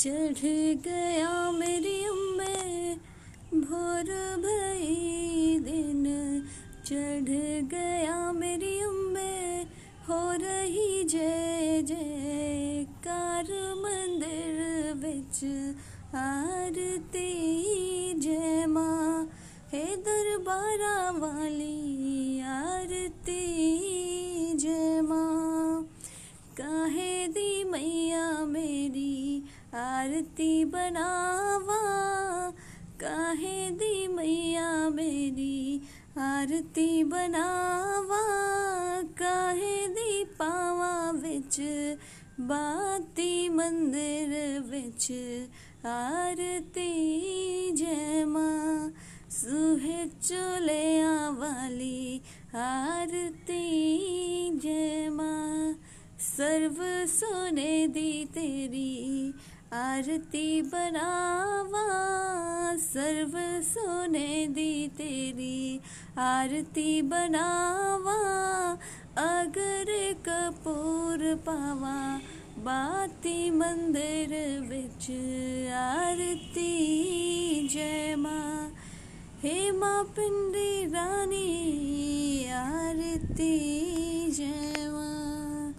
चढ़ गया मेरी अम्मे भोर भई दिन चढ़ गया मेरी अम्मे हो रही जय जय कार मंदिर बिच आरती। जय माँ, हे दरबारा वाली आरती बनावा, काहे दी मैया मेरी आरती बनावा, काहे दी पावा विच, बाती मंदिर विच आरती जय माँ, सुहे चोलिया वाली आरती जय माँ, सर्व सोने दी तेरी आरती बनावा, सर्व सोने दी तेरी। आरती बनावा, अगर कपूर पावा, बाती मंदिर विच आरती जय माँ। हे माँ पिंडी रानी, आरती जय माँ।